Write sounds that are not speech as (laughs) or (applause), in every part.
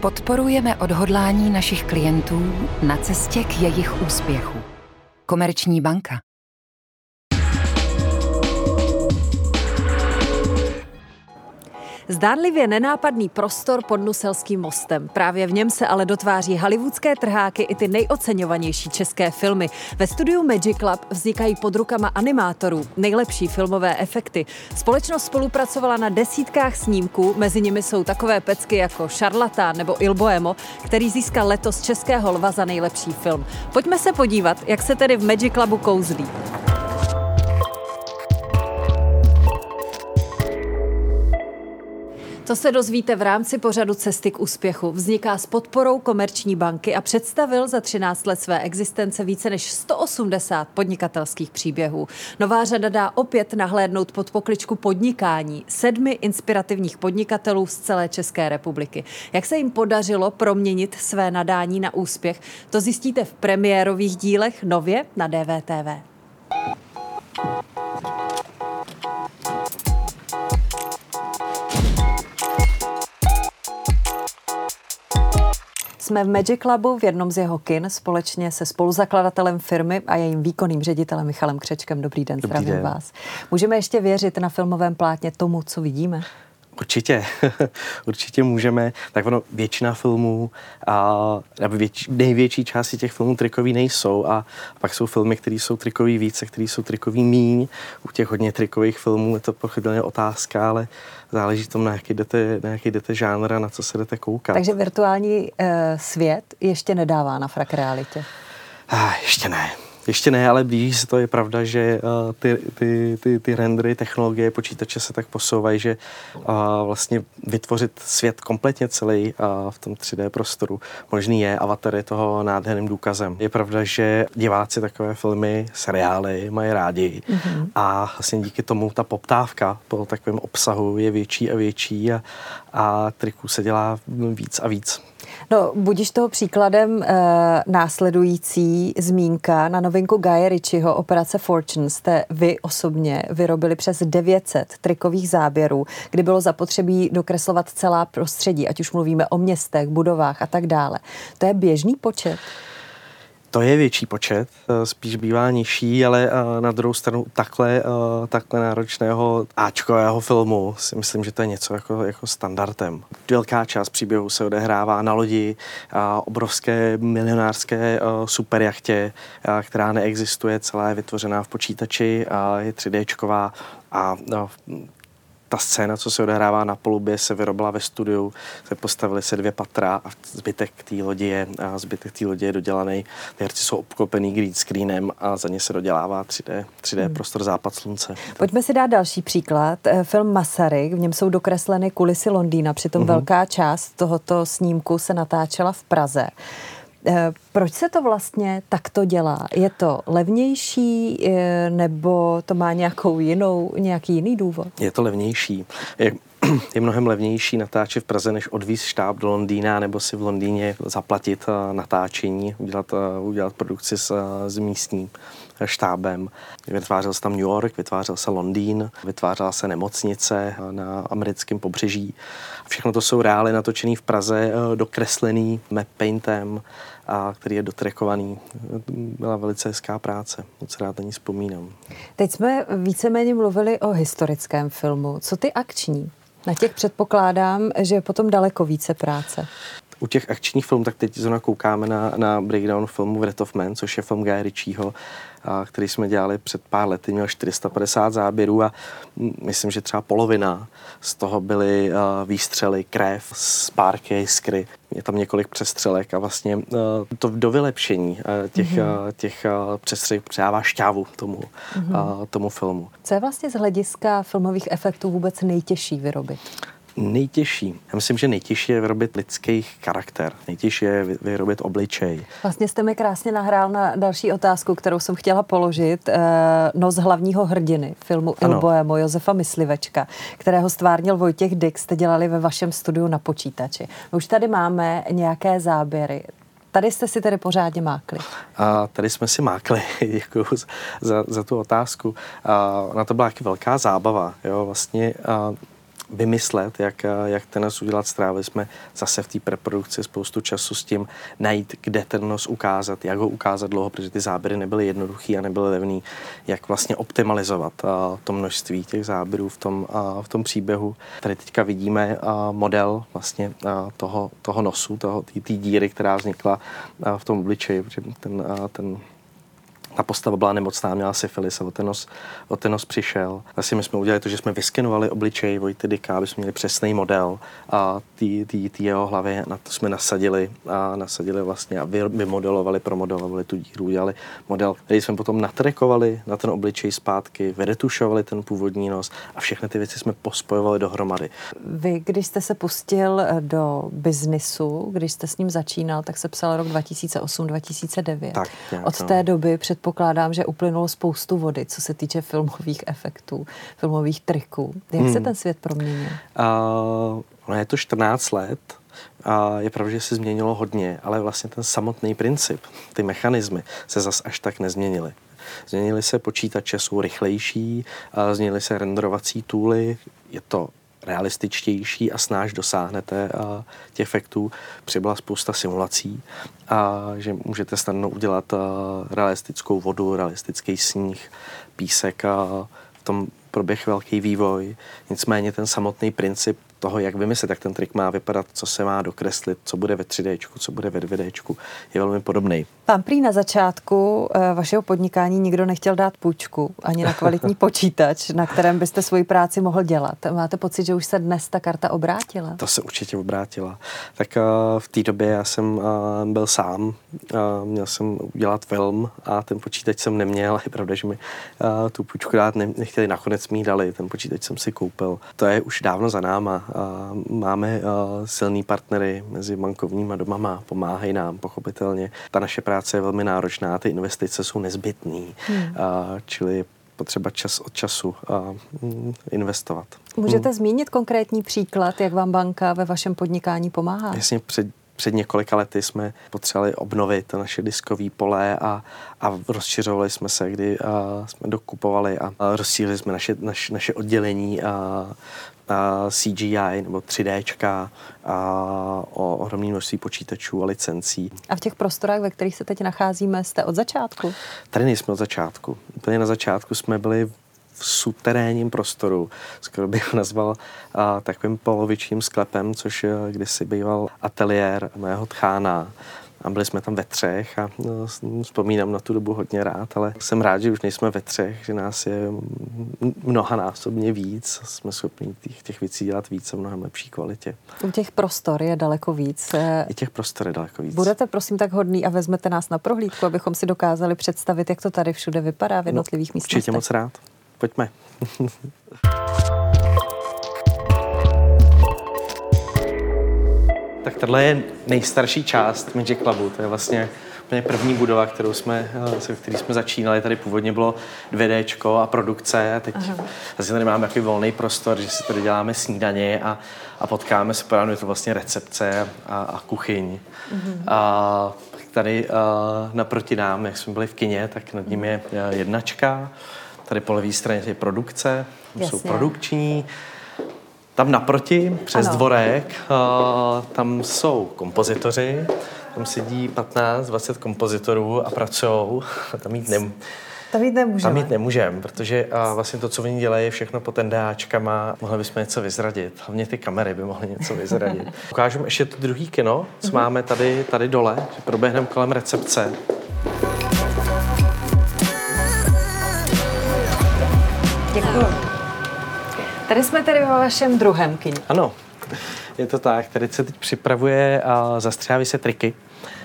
Podporujeme odhodlání našich klientů na cestě k jejich úspěchu. Komerční banka. Zdánlivě nenápadný prostor pod Nuselským mostem. Právě v něm se ale dotváří hollywoodské trháky i ty nejoceňovanější české filmy. Ve studiu Magic Club vznikají pod rukama animátorů nejlepší filmové efekty. Společnost spolupracovala na desítkách snímků, mezi nimi jsou takové pecky jako Charlatán nebo Il Boemo, který získal letos Českého lva za nejlepší film. Pojďme se podívat, jak se tedy v Magic Clubu kouzlí. To se dozvíte v rámci pořadu Cesty k úspěchu. Vzniká s podporou Komerční banky a představil za 13 let své existence více než 180 podnikatelských příběhů. Nová řada dá opět nahlédnout pod pokličku podnikání sedmi inspirativních podnikatelů z celé České republiky. Jak se jim podařilo proměnit své nadání na úspěch, to zjistíte v premiérových dílech nově na DVTV. Jsme v Magic Clubu v jednom z jeho kin společně se spoluzakladatelem firmy a jejím výkonným ředitelem Michalem Křečkem. Dobrý den, Dobrý zdravím den. vás. Můžeme ještě věřit na filmovém plátně tomu, co vidíme? Určitě, (laughs) určitě můžeme. Tak ono, většina filmů, a, nebo největší části těch filmů trikový nejsou a pak jsou filmy, které jsou trikový více, které jsou trikový míň. U těch hodně trikových filmů je to pochopitelně otázka, ale záleží tom, na jaký jdete, na jaký jdete žánr a na co se jdete koukat. Takže virtuální uh, svět ještě nedává na frak realitě? Ah, ještě ne. Ještě ne, ale blíží se to. Je pravda, že uh, ty, ty, ty, ty rendery, technologie, počítače se tak posouvají, že uh, vlastně vytvořit svět kompletně celý uh, v tom 3D prostoru možný je. Avatar je toho nádherným důkazem. Je pravda, že diváci takové filmy, seriály mají rádi mm-hmm. a vlastně díky tomu ta poptávka po takovém obsahu je větší a větší a, a triků se dělá víc a víc. No, budíš toho příkladem e, následující zmínka na novinku Guy Ritchieho Operace Fortune jste vy osobně vyrobili přes 900 trikových záběrů, kdy bylo zapotřebí dokreslovat celá prostředí, ať už mluvíme o městech, budovách a tak dále. To je běžný počet? To je větší počet, eh, spíš bývá nižší, ale eh, na druhou stranu takhle, eh, takhle náročného Ačkového filmu si myslím, že to je něco jako, jako standardem. Velká část příběhu se odehrává na lodi, obrovské milionářské superjachtě, která neexistuje, celá je vytvořená v počítači, je 3Dčková a ta scéna, co se odehrává na polubě, se vyrobila ve studiu, se postavili se dvě patra a zbytek té lodi je, a zbytek té lodi je dodělaný. Ty herci jsou obklopený green screenem a za ně se dodělává 3D, 3D hmm. prostor západ slunce. Pojďme si dát další příklad. Eh, film Masaryk, v něm jsou dokresleny kulisy Londýna, přitom mm-hmm. velká část tohoto snímku se natáčela v Praze. Eh, proč se to vlastně takto dělá? Je to levnější eh, nebo to má nějakou jinou, nějaký jiný důvod? Je to levnější. Je, (clears throat) je mnohem levnější natáčet v Praze, než odvíz štáb do Londýna nebo si v Londýně zaplatit eh, natáčení, udělat, udělat produkci s, s místním štábem. Vytvářel se tam New York, vytvářel se Londýn, vytvářela se nemocnice na americkém pobřeží. Všechno to jsou reály natočený v Praze, dokreslený map paintem, a který je dotrekovaný. Byla velice hezká práce, moc rád na ní vzpomínám. Teď jsme víceméně mluvili o historickém filmu. Co ty akční? Na těch předpokládám, že je potom daleko více práce u těch akčních filmů, tak teď zrovna koukáme na, na breakdown filmu Wrath of Man, což je film Guy Ritchieho, a, který jsme dělali před pár lety, měl 450 záběrů a myslím, že třeba polovina z toho byly a, výstřely, krev, spárky, jiskry. Je tam několik přestřelek a vlastně a, to do vylepšení a, těch, mm-hmm. a, těch a, přestřelek přidává šťávu tomu, mm-hmm. a, tomu filmu. Co je vlastně z hlediska filmových efektů vůbec nejtěžší vyrobit? Nejtěžší. Já myslím, že nejtěžší je vyrobit lidský charakter. Nejtěžší je vyrobit obličej. Vlastně jste mi krásně nahrál na další otázku, kterou jsem chtěla položit. Eh, nos hlavního hrdiny filmu ano. Il Boemo Josefa Myslivečka, kterého stvárnil Vojtěch Dix, jste dělali ve vašem studiu na počítači. My už tady máme nějaké záběry. Tady jste si tedy pořádně mákli. A tady jsme si mákli, (laughs) děkuji za, za tu otázku. A na to byla velká zábava. Jo? Vlastně a vymyslet, jak, jak ten nos udělat. Strávili jsme zase v té preprodukci spoustu času s tím najít, kde ten nos ukázat, jak ho ukázat dlouho, protože ty záběry nebyly jednoduchý a nebyly levný, jak vlastně optimalizovat to množství těch záběrů v tom, v tom příběhu. Tady teďka vidíme model vlastně toho, toho nosu, toho, té díry, která vznikla v tom obličeji, protože ten, ten ta postava byla nemocná, měla syfilis a o ten nos, o ten nos přišel. Asi my jsme udělali to, že jsme vyskenovali obličej Vojty Dika, aby jsme měli přesný model a ty jeho hlavy, na to jsme nasadili a nasadili vlastně a vymodelovali, promodelovali tu díru, udělali model, který jsme potom natrekovali na ten obličej zpátky, vyretušovali ten původní nos a všechny ty věci jsme pospojovali dohromady. Vy, když jste se pustil eh, do biznisu, když jste s ním začínal, tak se psal rok 2008-2009. Tak, nějak, Od té doby před předpokládám, že uplynulo spoustu vody, co se týče filmových efektů, filmových triků. Jak hmm. se ten svět proměnil? Uh, je to 14 let. A je pravda, že se změnilo hodně, ale vlastně ten samotný princip, ty mechanismy se zas až tak nezměnily. Změnily se počítače, jsou rychlejší, změnily se renderovací tooly, je to realističtější a snáš dosáhnete těch efektů. Přibyla spousta simulací a že můžete snadno udělat realistickou vodu, realistický sníh, písek a v tom proběh velký vývoj. Nicméně ten samotný princip toho, jak vymyslet, jak ten trik má vypadat, co se má dokreslit, co bude ve 3D, co bude ve 2D, je velmi podobný. Vám prý na začátku eh, vašeho podnikání nikdo nechtěl dát půjčku ani na kvalitní (laughs) počítač, na kterém byste svoji práci mohl dělat. Máte pocit, že už se dnes ta karta obrátila? To se určitě obrátila. Tak uh, v té době já jsem uh, byl sám, uh, měl jsem udělat film a ten počítač jsem neměl. (laughs) Je pravda, že mi tu půjčku dát ne- nechtěli, nakonec mi dali, ten počítač jsem si koupil. To je už dávno za náma. Uh, máme silný partnery mezi bankovníma domama, pomáhají nám pochopitelně. Ta naše práce práce je velmi náročná, ty investice jsou nezbytné, hmm. čili potřeba čas od času a, mm, investovat. Můžete hmm. zmínit konkrétní příklad, jak vám banka ve vašem podnikání pomáhá? Jasně, před, před několika lety jsme potřebovali obnovit naše diskové pole a, a rozšiřovali jsme se, kdy a, jsme dokupovali a, a rozšířili jsme naše, naš, naše oddělení a CGI nebo 3D a o ohromné množství počítačů a licencí. A v těch prostorách, ve kterých se teď nacházíme, jste od začátku? Tady nejsme od začátku. Úplně na začátku jsme byli v suterénním prostoru, skoro bych ho nazval a, takovým polovičním sklepem, což kdysi býval ateliér mého tchána a byli jsme tam ve třech a no, vzpomínám na tu dobu hodně rád, ale jsem rád, že už nejsme ve třech, že nás je mnohanásobně víc, jsme schopni těch, těch věcí dělat víc a mnohem lepší kvalitě. U těch prostor je daleko víc. I těch prostor je daleko víc. Budete prosím tak hodný a vezmete nás na prohlídku, abychom si dokázali představit, jak to tady všude vypadá v no, jednotlivých no, místech. Určitě moc rád. Pojďme. (laughs) Tak tohle je nejstarší část Magic Clubu. To je vlastně úplně první budova, kterou jsme, eh, se který jsme začínali. Tady původně bylo 2D a produkce a teď vlastně tady máme takový volný prostor, že si tady děláme snídaně a, a potkáme se, je to vlastně recepce a, a kuchyň. Uh-huh. A tady a, eh, naproti nám, jak jsme byli v kině, tak nad ním je eh, jednačka, tady po levé straně je produkce, jsou produkční, tam naproti, přes ano. dvorek, uh, tam jsou kompozitoři, tam sedí 15-20 kompozitorů a pracují. (laughs) Tam jít nem, tam jít nemůžeme. Tam jít nemůžeme, protože a vlastně to, co oni dělají, je všechno po tendáčkama. Mohli bychom něco vyzradit. Hlavně ty kamery by mohly něco vyzradit. (laughs) Ukážeme ještě to druhý kino, co mm-hmm. máme tady, tady dole, že proběhneme kolem recepce. Tady jsme tedy ve vašem druhém kyně. Ano, je to tak. Tady se teď připravuje a zastřáví se triky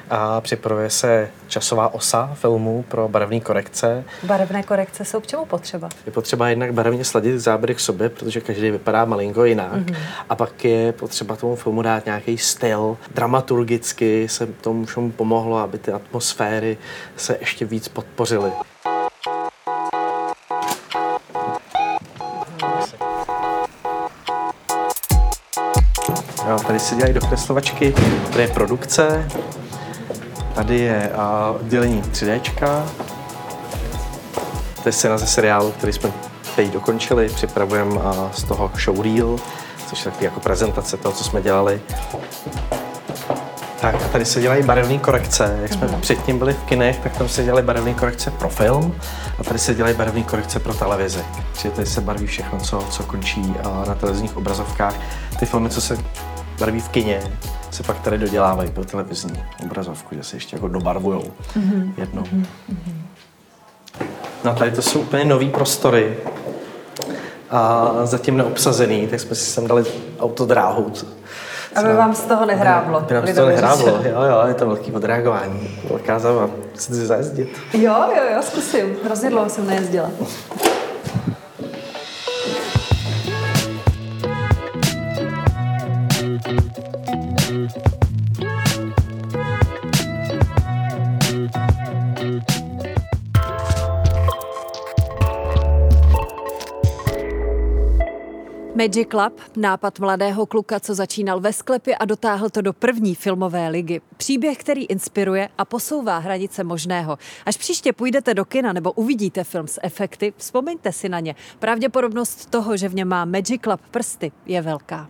a připravuje se časová osa filmu pro barevné korekce. Barevné korekce jsou k čemu potřeba? Je potřeba jednak barevně sladit záběry k sobě, protože každý vypadá malinko jinak. Mm-hmm. A pak je potřeba tomu filmu dát nějaký styl. Dramaturgicky se tomu všemu pomohlo, aby ty atmosféry se ještě víc podpořily. Tady se dělají dokreslovačky, tady je produkce, tady je a, oddělení 3D. To je scéna ze seriálu, který jsme teď dokončili, připravujeme z toho showreel což je taky jako prezentace toho, co jsme dělali. Tak a tady se dělají barevné korekce. Jak jsme mm. předtím byli v kinech, tak tam se dělaly barevné korekce pro film a tady se dělají barevné korekce pro televizi. Čili tady se barví všechno, co, co končí na televizních obrazovkách. Ty filmy, co se barví v kině, se pak tady dodělávají pro televizní obrazovku, že se ještě jako dobarvujou mm-hmm. jednou. Mm-hmm. No tady to jsou úplně nové prostory a zatím neobsazený, tak jsme si sem dali autodráhu. Aby vám z toho nehráblo. Aby nám z toho nehráblo, jo, jo, je to velký odreagování, velká zábava. Chcete si zajezdit? Jo, jo, jo, zkusím. Hrozně dlouho jsem nejezdila. Magic Club, nápad mladého kluka, co začínal ve sklepě a dotáhl to do první filmové ligy. Příběh, který inspiruje a posouvá hranice možného. Až příště půjdete do kina nebo uvidíte film s efekty, vzpomeňte si na ně. Pravděpodobnost toho, že v něm má Magic Club prsty, je velká.